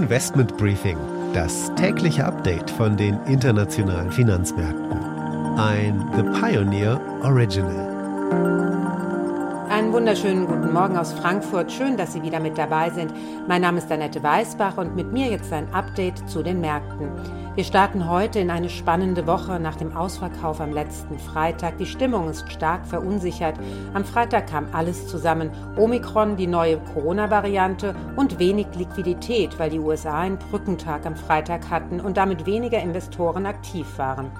Investment Briefing, das tägliche Update von den internationalen Finanzmärkten. Ein The Pioneer Original. Einen wunderschönen guten Morgen aus Frankfurt. Schön, dass Sie wieder mit dabei sind. Mein Name ist Annette Weißbach und mit mir jetzt ein Update zu den Märkten. Wir starten heute in eine spannende Woche nach dem Ausverkauf am letzten Freitag. Die Stimmung ist stark verunsichert. Am Freitag kam alles zusammen. Omikron, die neue Corona-Variante und wenig Liquidität, weil die USA einen Brückentag am Freitag hatten und damit weniger Investoren aktiv waren.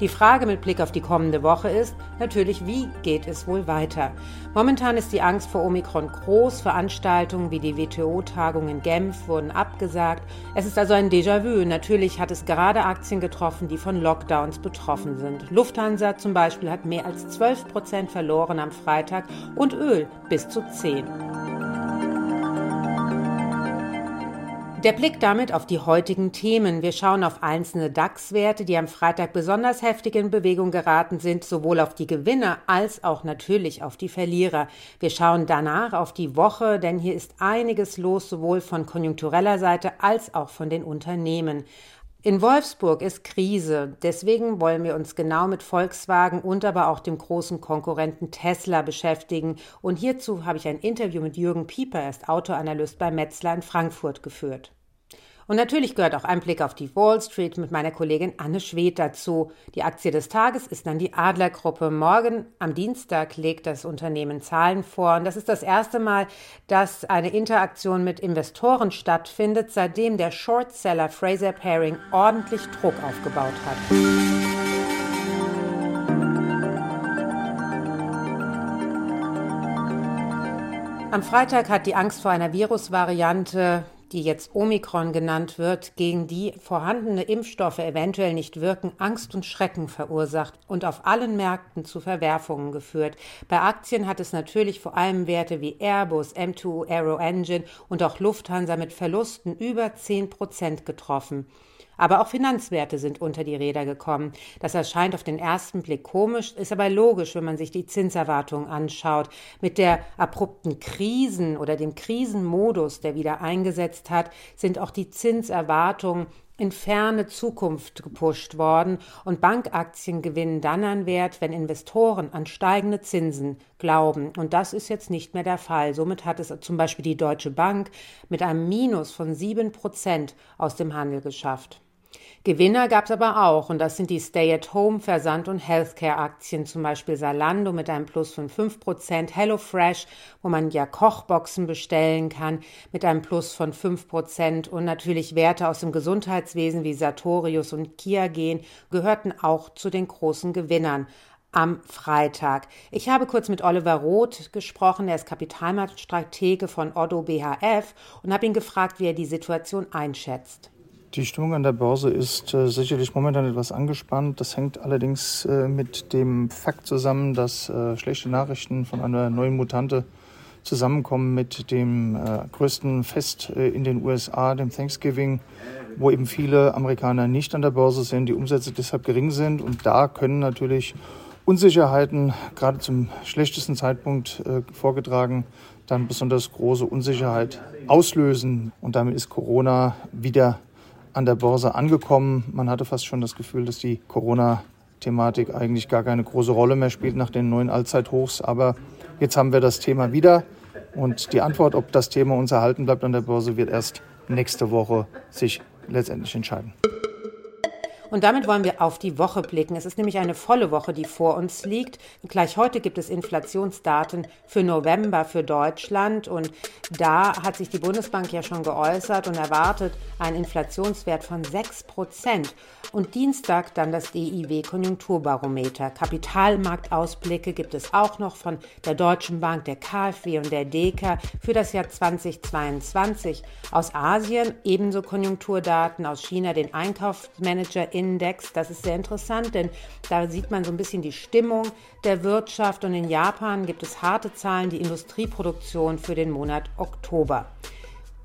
Die Frage mit Blick auf die kommende Woche ist natürlich, wie geht es wohl weiter? Momentan ist die Angst vor Omikron groß. Veranstaltungen wie die WTO-Tagung in Genf wurden abgesagt. Es ist also ein Déjà-vu. Natürlich hat es gerade Aktien getroffen, die von Lockdowns betroffen sind. Lufthansa zum Beispiel hat mehr als 12 Prozent verloren am Freitag und Öl bis zu 10. Der Blick damit auf die heutigen Themen. Wir schauen auf einzelne DAX-Werte, die am Freitag besonders heftig in Bewegung geraten sind, sowohl auf die Gewinner als auch natürlich auf die Verlierer. Wir schauen danach auf die Woche, denn hier ist einiges los, sowohl von konjunktureller Seite als auch von den Unternehmen. In Wolfsburg ist Krise. Deswegen wollen wir uns genau mit Volkswagen und aber auch dem großen Konkurrenten Tesla beschäftigen. Und hierzu habe ich ein Interview mit Jürgen Pieper, er ist Autoanalyst bei Metzler in Frankfurt, geführt. Und natürlich gehört auch ein Blick auf die Wall Street mit meiner Kollegin Anne Schwedt dazu. Die Aktie des Tages ist dann die Adlergruppe. Morgen am Dienstag legt das Unternehmen Zahlen vor. Und das ist das erste Mal, dass eine Interaktion mit Investoren stattfindet, seitdem der Shortseller Fraser Paring ordentlich Druck aufgebaut hat. Am Freitag hat die Angst vor einer Virusvariante die jetzt Omikron genannt wird, gegen die vorhandene Impfstoffe eventuell nicht wirken, Angst und Schrecken verursacht und auf allen Märkten zu Verwerfungen geführt. Bei Aktien hat es natürlich vor allem Werte wie Airbus, M2 Aero Engine und auch Lufthansa mit Verlusten über 10 Prozent getroffen. Aber auch Finanzwerte sind unter die Räder gekommen. Das erscheint auf den ersten Blick komisch, ist aber logisch, wenn man sich die Zinserwartungen anschaut. Mit der abrupten Krisen oder dem Krisenmodus, der wieder eingesetzt hat, sind auch die Zinserwartungen in ferne Zukunft gepusht worden und Bankaktien gewinnen dann an Wert, wenn Investoren an steigende Zinsen glauben. Und das ist jetzt nicht mehr der Fall. Somit hat es zum Beispiel die Deutsche Bank mit einem Minus von sieben Prozent aus dem Handel geschafft. Gewinner gab es aber auch und das sind die Stay-at-Home-Versand- und Healthcare-Aktien, zum Beispiel Salando mit einem Plus von 5%, HelloFresh, wo man ja Kochboxen bestellen kann, mit einem Plus von 5% und natürlich Werte aus dem Gesundheitswesen wie Sartorius und Kiagen gehörten auch zu den großen Gewinnern am Freitag. Ich habe kurz mit Oliver Roth gesprochen, er ist Kapitalmarktstratege von Otto BHF und habe ihn gefragt, wie er die Situation einschätzt. Die Stimmung an der Börse ist äh, sicherlich momentan etwas angespannt. Das hängt allerdings äh, mit dem Fakt zusammen, dass äh, schlechte Nachrichten von einer neuen Mutante zusammenkommen mit dem äh, größten Fest äh, in den USA, dem Thanksgiving, wo eben viele Amerikaner nicht an der Börse sind, die Umsätze deshalb gering sind. Und da können natürlich Unsicherheiten, gerade zum schlechtesten Zeitpunkt äh, vorgetragen, dann besonders große Unsicherheit auslösen. Und damit ist Corona wieder an der Börse angekommen. Man hatte fast schon das Gefühl, dass die Corona-Thematik eigentlich gar keine große Rolle mehr spielt nach den neuen Allzeithochs. Aber jetzt haben wir das Thema wieder. Und die Antwort, ob das Thema uns erhalten bleibt an der Börse, wird erst nächste Woche sich letztendlich entscheiden. Und damit wollen wir auf die Woche blicken. Es ist nämlich eine volle Woche, die vor uns liegt. Gleich heute gibt es Inflationsdaten für November für Deutschland. Und da hat sich die Bundesbank ja schon geäußert und erwartet einen Inflationswert von 6 Prozent. Und Dienstag dann das DIW Konjunkturbarometer. Kapitalmarktausblicke gibt es auch noch von der Deutschen Bank, der KfW und der DK für das Jahr 2022. Aus Asien ebenso Konjunkturdaten, aus China den Einkaufsmanager Index. Das ist sehr interessant, denn da sieht man so ein bisschen die Stimmung der Wirtschaft. Und in Japan gibt es harte Zahlen, die Industrieproduktion für den Monat Oktober.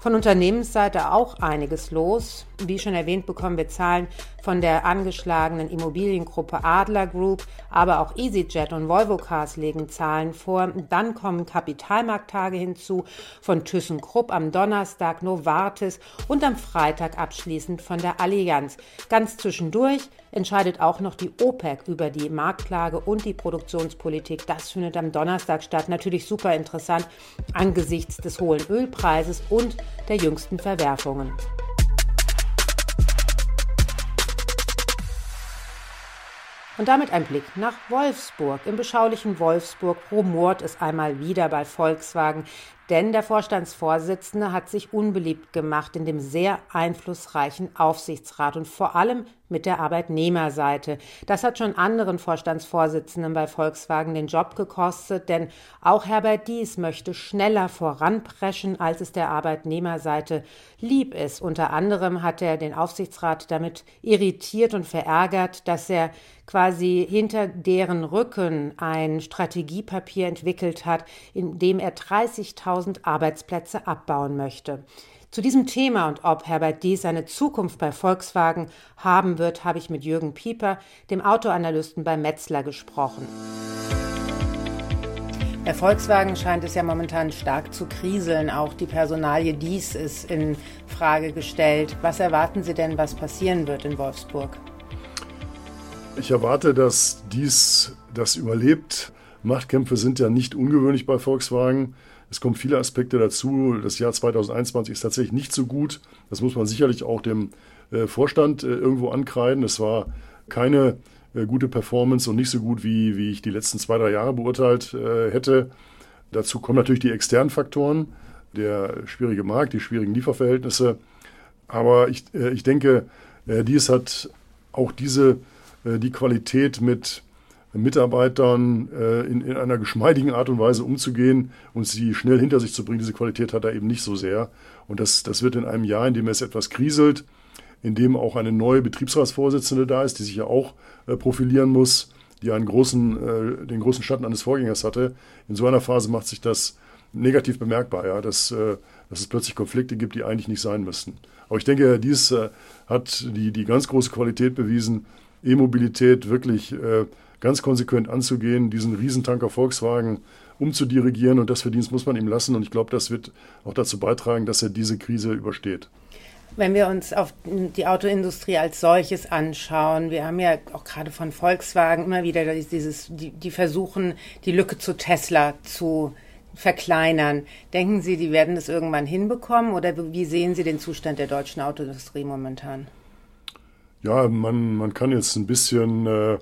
Von Unternehmensseite auch einiges los. Wie schon erwähnt, bekommen wir Zahlen von der angeschlagenen Immobiliengruppe Adler Group, aber auch EasyJet und Volvo Cars legen Zahlen vor. Dann kommen Kapitalmarkttage hinzu von ThyssenKrupp am Donnerstag, Novartis und am Freitag abschließend von der Allianz. Ganz zwischendurch entscheidet auch noch die OPEC über die Marktklage und die Produktionspolitik. Das findet am Donnerstag statt. Natürlich super interessant angesichts des hohen Ölpreises und der jüngsten Verwerfungen. Und damit ein Blick nach Wolfsburg. Im beschaulichen Wolfsburg rumort es einmal wieder bei Volkswagen, denn der Vorstandsvorsitzende hat sich unbeliebt gemacht in dem sehr einflussreichen Aufsichtsrat und vor allem mit der Arbeitnehmerseite. Das hat schon anderen Vorstandsvorsitzenden bei Volkswagen den Job gekostet, denn auch Herbert Dies möchte schneller voranpreschen, als es der Arbeitnehmerseite lieb ist. Unter anderem hat er den Aufsichtsrat damit irritiert und verärgert, dass er quasi hinter deren Rücken ein Strategiepapier entwickelt hat, in dem er 30.000 Arbeitsplätze abbauen möchte. Zu diesem Thema und ob Herbert Dies seine Zukunft bei Volkswagen haben wird, habe ich mit Jürgen Pieper, dem Autoanalysten bei Metzler, gesprochen. Bei Volkswagen scheint es ja momentan stark zu kriseln. Auch die Personalie Dies ist in Frage gestellt. Was erwarten Sie denn, was passieren wird in Wolfsburg? Ich erwarte, dass dies das überlebt. Machtkämpfe sind ja nicht ungewöhnlich bei Volkswagen. Es kommen viele Aspekte dazu. Das Jahr 2021 ist tatsächlich nicht so gut. Das muss man sicherlich auch dem äh, Vorstand äh, irgendwo ankreiden. Es war keine äh, gute Performance und nicht so gut, wie, wie ich die letzten zwei, drei Jahre beurteilt hätte. Dazu kommen natürlich die externen Faktoren, der schwierige Markt, die schwierigen Lieferverhältnisse. Aber ich, ich denke, dies hat auch diese, die Qualität mit Mitarbeitern äh, in, in, einer geschmeidigen Art und Weise umzugehen und sie schnell hinter sich zu bringen. Diese Qualität hat er eben nicht so sehr. Und das, das wird in einem Jahr, in dem es etwas kriselt, in dem auch eine neue Betriebsratsvorsitzende da ist, die sich ja auch äh, profilieren muss, die einen großen, äh, den großen Schatten eines Vorgängers hatte. In so einer Phase macht sich das negativ bemerkbar, ja, dass, äh, dass es plötzlich Konflikte gibt, die eigentlich nicht sein müssten. Aber ich denke, dies äh, hat die, die ganz große Qualität bewiesen, E-Mobilität wirklich äh, ganz konsequent anzugehen, diesen Riesentanker Volkswagen umzudirigieren und das Verdienst muss man ihm lassen und ich glaube, das wird auch dazu beitragen, dass er diese Krise übersteht. Wenn wir uns auf die Autoindustrie als solches anschauen, wir haben ja auch gerade von Volkswagen immer wieder dieses, die, die versuchen, die Lücke zu Tesla zu verkleinern. Denken Sie, die werden das irgendwann hinbekommen oder wie sehen Sie den Zustand der deutschen Autoindustrie momentan? Ja, man, man kann jetzt ein bisschen äh,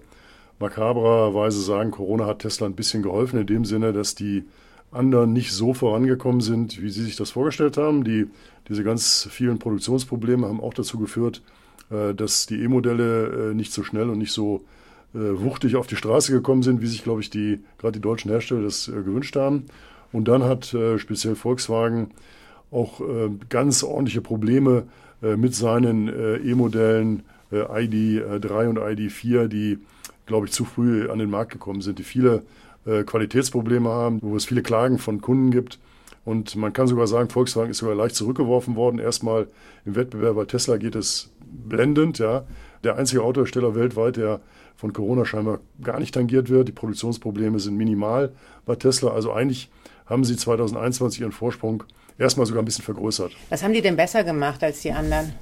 makabrerweise sagen, Corona hat Tesla ein bisschen geholfen, in dem Sinne, dass die anderen nicht so vorangekommen sind, wie sie sich das vorgestellt haben. Die, diese ganz vielen Produktionsprobleme haben auch dazu geführt, äh, dass die E-Modelle äh, nicht so schnell und nicht so äh, wuchtig auf die Straße gekommen sind, wie sich, glaube ich, die, gerade die deutschen Hersteller das gewünscht haben. Und dann hat speziell Volkswagen auch ganz ordentliche Probleme mit seinen E-Modellen ID3 und ID4, die glaube ich, zu früh an den Markt gekommen sind, die viele äh, Qualitätsprobleme haben, wo es viele Klagen von Kunden gibt. Und man kann sogar sagen, Volkswagen ist sogar leicht zurückgeworfen worden. Erstmal im Wettbewerb bei Tesla geht es blendend. Ja. Der einzige Autohersteller weltweit, der von Corona scheinbar gar nicht tangiert wird. Die Produktionsprobleme sind minimal bei Tesla. Also eigentlich haben sie 2021 ihren Vorsprung erstmal sogar ein bisschen vergrößert. Was haben die denn besser gemacht als die anderen?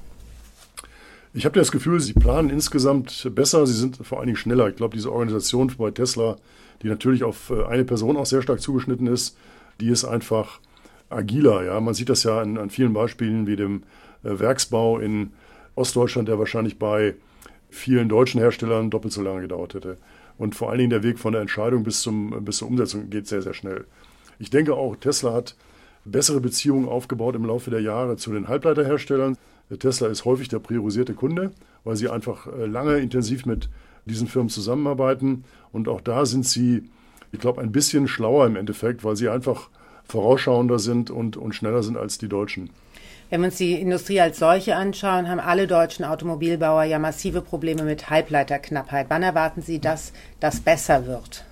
Ich habe das Gefühl, sie planen insgesamt besser, sie sind vor allen Dingen schneller. Ich glaube, diese Organisation bei Tesla, die natürlich auf äh, eine Person auch sehr stark zugeschnitten ist, die ist einfach agiler. Ja? Man sieht das ja an, an vielen Beispielen wie dem äh, Werksbau in Ostdeutschland, der wahrscheinlich bei vielen deutschen Herstellern doppelt so lange gedauert hätte. Und vor allen Dingen der Weg von der Entscheidung bis, zum, bis zur Umsetzung geht sehr, sehr schnell. Ich denke auch, Tesla hat bessere Beziehungen aufgebaut im Laufe der Jahre zu den Halbleiterherstellern. Tesla ist häufig der priorisierte Kunde, weil sie einfach äh, lange intensiv mit diesen Firmen zusammenarbeiten. Und auch da sind sie, ich glaube, ein bisschen schlauer im Endeffekt, weil sie einfach vorausschauender sind und, und schneller sind als die Deutschen. Wenn wir uns die Industrie als solche anschauen, haben alle deutschen Automobilbauer ja massive Probleme mit Halbleiterknappheit. Wann erwarten Sie, dass das besser wird?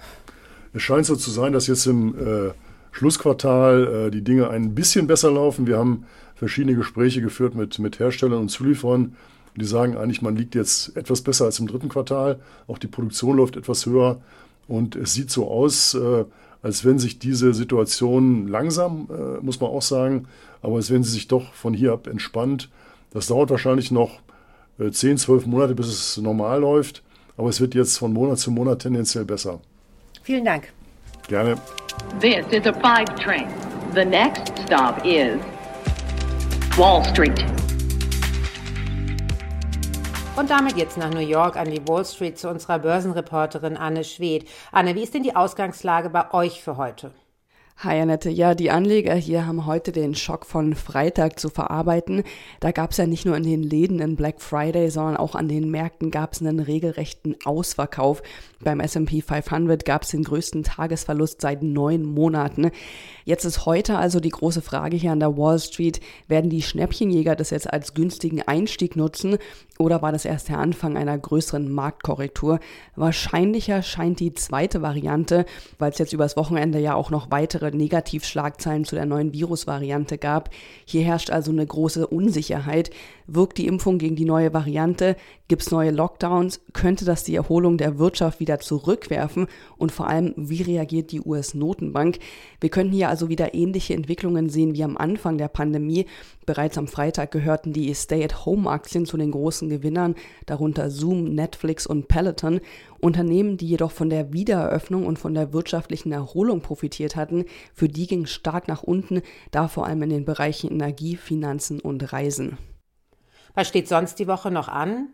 Es scheint so zu sein, dass jetzt im äh, Schlussquartal äh, die Dinge ein bisschen besser laufen. Wir haben verschiedene Gespräche geführt mit, mit Herstellern und Zulieferern. Die sagen eigentlich, man liegt jetzt etwas besser als im dritten Quartal. Auch die Produktion läuft etwas höher. Und es sieht so aus, äh, als wenn sich diese Situation langsam, äh, muss man auch sagen, aber als wenn sie sich doch von hier ab entspannt. Das dauert wahrscheinlich noch äh, 10, 12 Monate, bis es normal läuft. Aber es wird jetzt von Monat zu Monat tendenziell besser. Vielen Dank. Gerne. This is a five train. The next stop is Wall Street. Und damit jetzt nach New York an die Wall Street zu unserer Börsenreporterin Anne Schwed. Anne, wie ist denn die Ausgangslage bei euch für heute? Hi Annette, ja, die Anleger hier haben heute den Schock von Freitag zu verarbeiten. Da gab es ja nicht nur in den Läden in Black Friday, sondern auch an den Märkten gab es einen regelrechten Ausverkauf. Beim S&P 500 gab es den größten Tagesverlust seit neun Monaten. Jetzt ist heute also die große Frage hier an der Wall Street, werden die Schnäppchenjäger das jetzt als günstigen Einstieg nutzen oder war das erst der Anfang einer größeren Marktkorrektur? Wahrscheinlicher scheint die zweite Variante, weil es jetzt übers Wochenende ja auch noch weitere Negativschlagzeilen zu der neuen Virusvariante gab. Hier herrscht also eine große Unsicherheit. Wirkt die Impfung gegen die neue Variante? Gibt es neue Lockdowns? Könnte das die Erholung der Wirtschaft wieder zurückwerfen? Und vor allem, wie reagiert die US-Notenbank? Wir könnten hier also wieder ähnliche Entwicklungen sehen wie am Anfang der Pandemie. Bereits am Freitag gehörten die Stay-at-Home-Aktien zu den großen Gewinnern, darunter Zoom, Netflix und Peloton. Unternehmen, die jedoch von der Wiedereröffnung und von der wirtschaftlichen Erholung profitiert hatten, für die ging stark nach unten, da vor allem in den Bereichen Energie, Finanzen und Reisen. Was steht sonst die Woche noch an?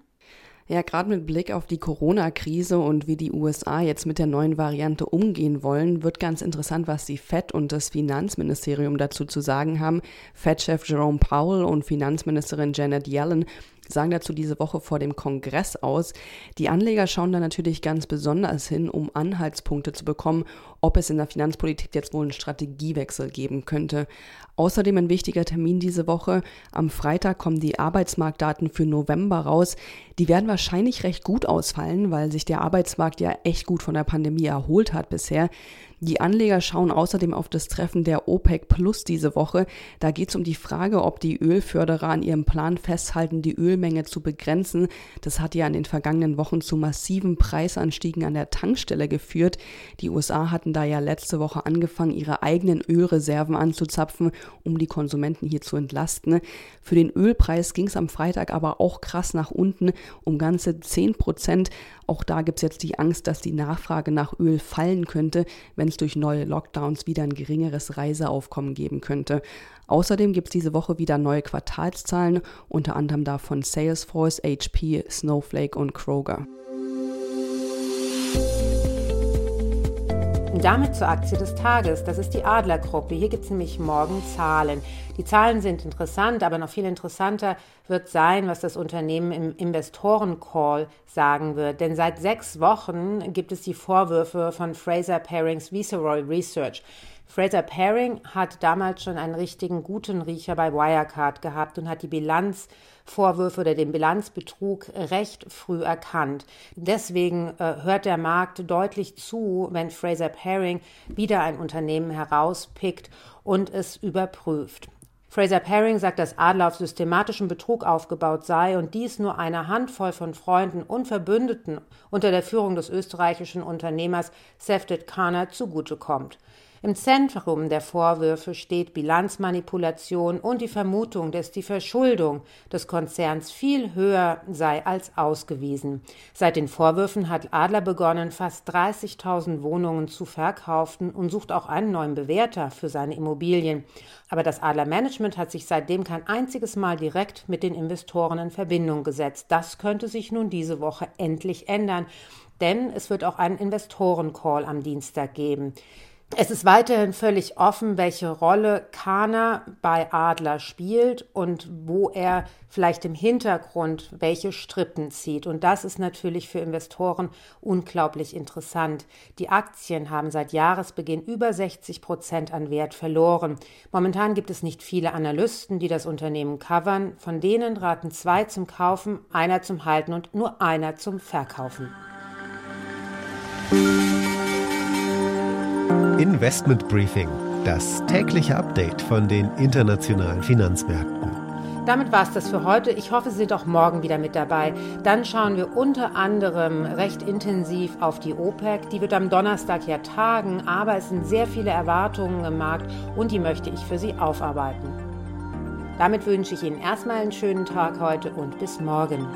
Ja, gerade mit Blick auf die Corona-Krise und wie die USA jetzt mit der neuen Variante umgehen wollen, wird ganz interessant, was die Fed und das Finanzministerium dazu zu sagen haben. Fed-Chef Jerome Powell und Finanzministerin Janet Yellen sagen dazu diese Woche vor dem Kongress aus. Die Anleger schauen da natürlich ganz besonders hin, um Anhaltspunkte zu bekommen, ob es in der Finanzpolitik jetzt wohl einen Strategiewechsel geben könnte. Außerdem ein wichtiger Termin diese Woche. Am Freitag kommen die Arbeitsmarktdaten für November raus. Die werden wahrscheinlich recht gut ausfallen, weil sich der Arbeitsmarkt ja echt gut von der Pandemie erholt hat bisher. Die Anleger schauen außerdem auf das Treffen der OPEC Plus diese Woche. Da geht es um die Frage, ob die Ölförderer an ihrem Plan festhalten, die Ölmenge zu begrenzen. Das hat ja in den vergangenen Wochen zu massiven Preisanstiegen an der Tankstelle geführt. Die USA hatten da ja letzte Woche angefangen, ihre eigenen Ölreserven anzuzapfen, um die Konsumenten hier zu entlasten. Für den Ölpreis ging es am Freitag aber auch krass nach unten, um ganze 10 Prozent. Auch da gibt es jetzt die Angst, dass die Nachfrage nach Öl fallen könnte, wenn es durch neue Lockdowns wieder ein geringeres Reiseaufkommen geben könnte. Außerdem gibt es diese Woche wieder neue Quartalszahlen, unter anderem davon Salesforce, HP, Snowflake und Kroger. Damit zur Aktie des Tages. Das ist die Adlergruppe. Hier gibt es nämlich morgen Zahlen. Die Zahlen sind interessant, aber noch viel interessanter wird sein, was das Unternehmen im Investoren-Call sagen wird. Denn seit sechs Wochen gibt es die Vorwürfe von Fraser Pairings Viceroy Research. Fraser Paring hat damals schon einen richtigen guten Riecher bei Wirecard gehabt und hat die Bilanzvorwürfe oder den Bilanzbetrug recht früh erkannt. Deswegen äh, hört der Markt deutlich zu, wenn Fraser Paring wieder ein Unternehmen herauspickt und es überprüft. Fraser Paring sagt, dass Adler auf systematischem Betrug aufgebaut sei und dies nur einer Handvoll von Freunden und Verbündeten unter der Führung des österreichischen Unternehmers Seftet Kana zugutekommt. Im Zentrum der Vorwürfe steht Bilanzmanipulation und die Vermutung, dass die Verschuldung des Konzerns viel höher sei als ausgewiesen. Seit den Vorwürfen hat Adler begonnen, fast 30.000 Wohnungen zu verkaufen und sucht auch einen neuen Bewerter für seine Immobilien. Aber das Adler Management hat sich seitdem kein einziges Mal direkt mit den Investoren in Verbindung gesetzt. Das könnte sich nun diese Woche endlich ändern, denn es wird auch einen Investorencall am Dienstag geben. Es ist weiterhin völlig offen, welche Rolle Kana bei Adler spielt und wo er vielleicht im Hintergrund welche Strippen zieht. Und das ist natürlich für Investoren unglaublich interessant. Die Aktien haben seit Jahresbeginn über 60 Prozent an Wert verloren. Momentan gibt es nicht viele Analysten, die das Unternehmen covern. Von denen raten zwei zum Kaufen, einer zum Halten und nur einer zum Verkaufen. Investment Briefing, das tägliche Update von den internationalen Finanzmärkten. Damit war es das für heute. Ich hoffe, Sie sind auch morgen wieder mit dabei. Dann schauen wir unter anderem recht intensiv auf die OPEC. Die wird am Donnerstag ja tagen, aber es sind sehr viele Erwartungen im Markt und die möchte ich für Sie aufarbeiten. Damit wünsche ich Ihnen erstmal einen schönen Tag heute und bis morgen.